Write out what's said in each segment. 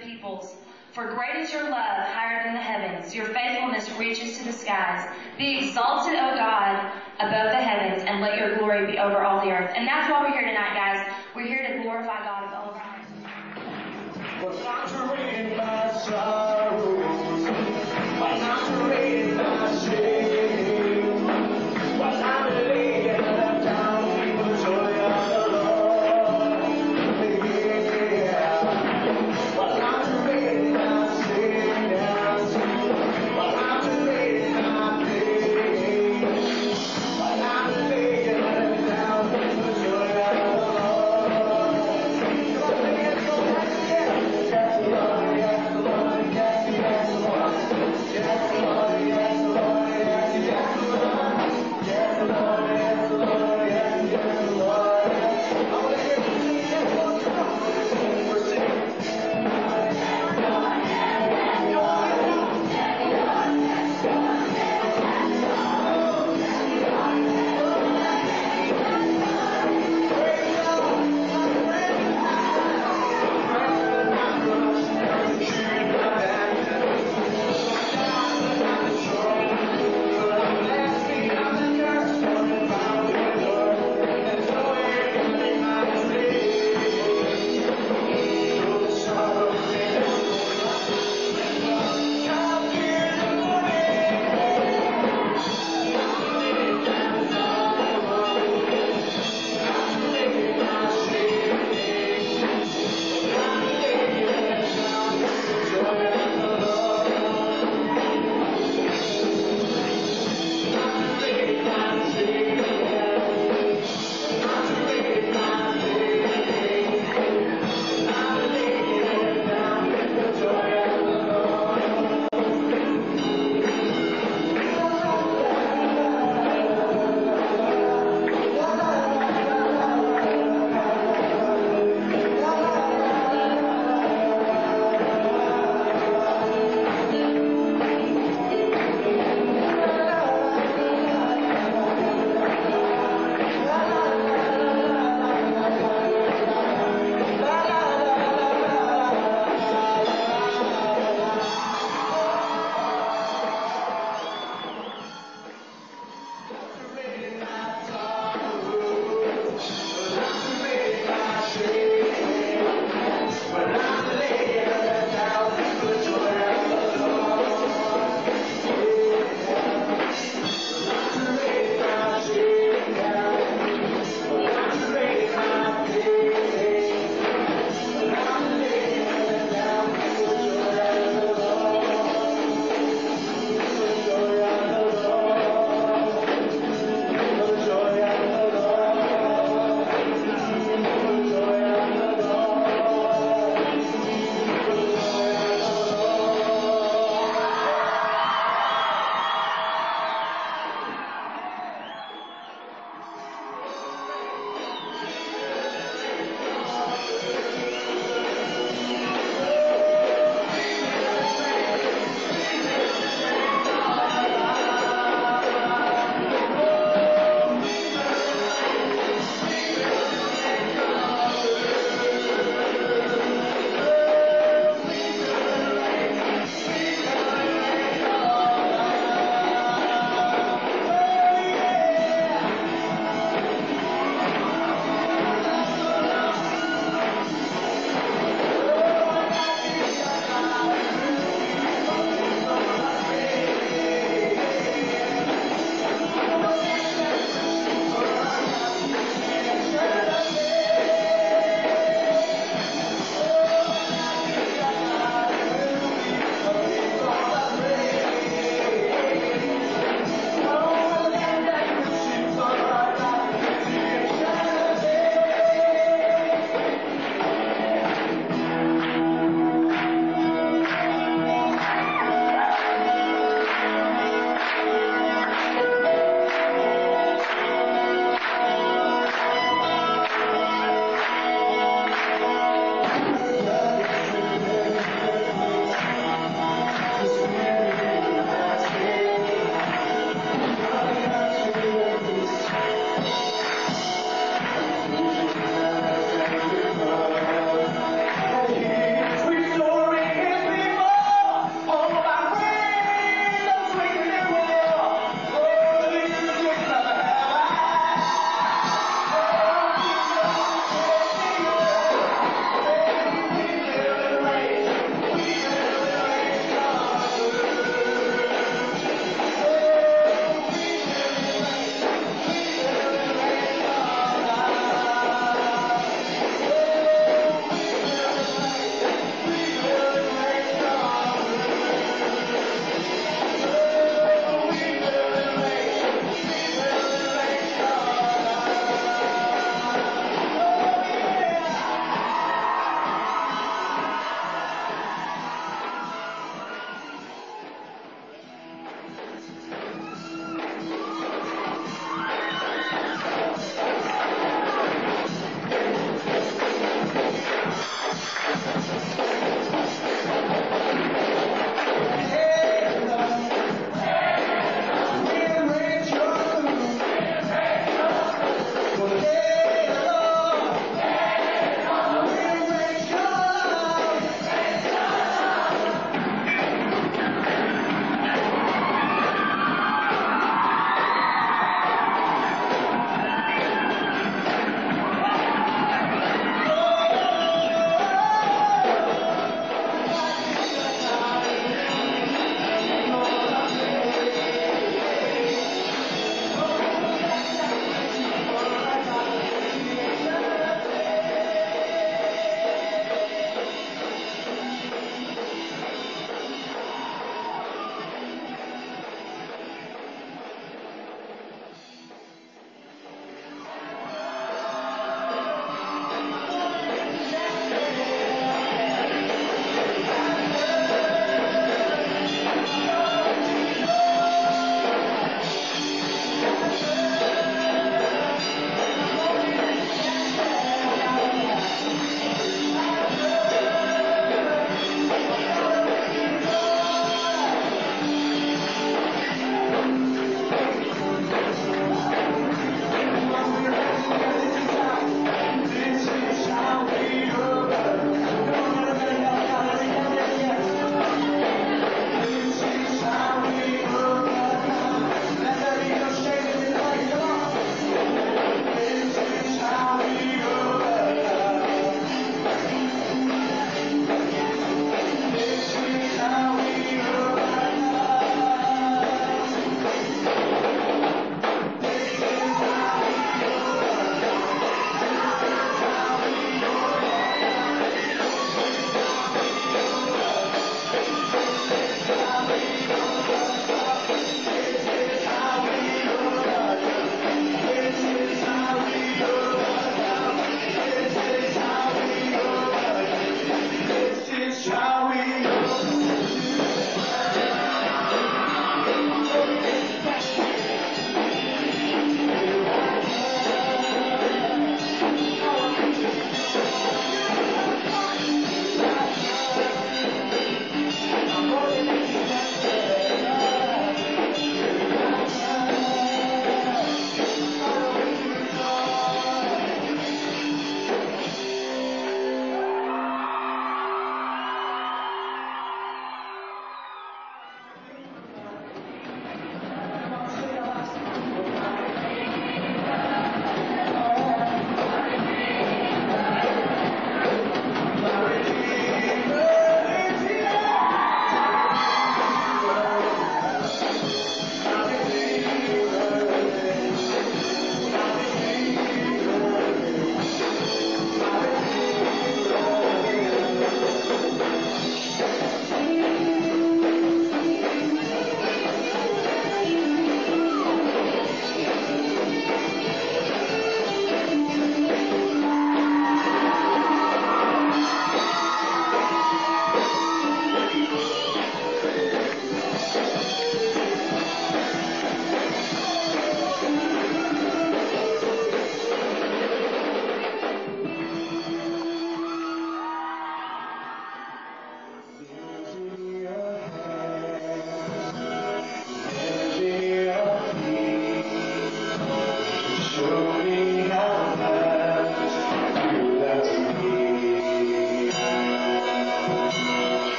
peoples. For great is your love, higher than the heavens. Your faithfulness reaches to the skies. Be exalted, O God, above the heavens, and let your glory be over all the earth. And that's why we're here tonight, guys. We're here to glorify God with all of our hearts.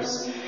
others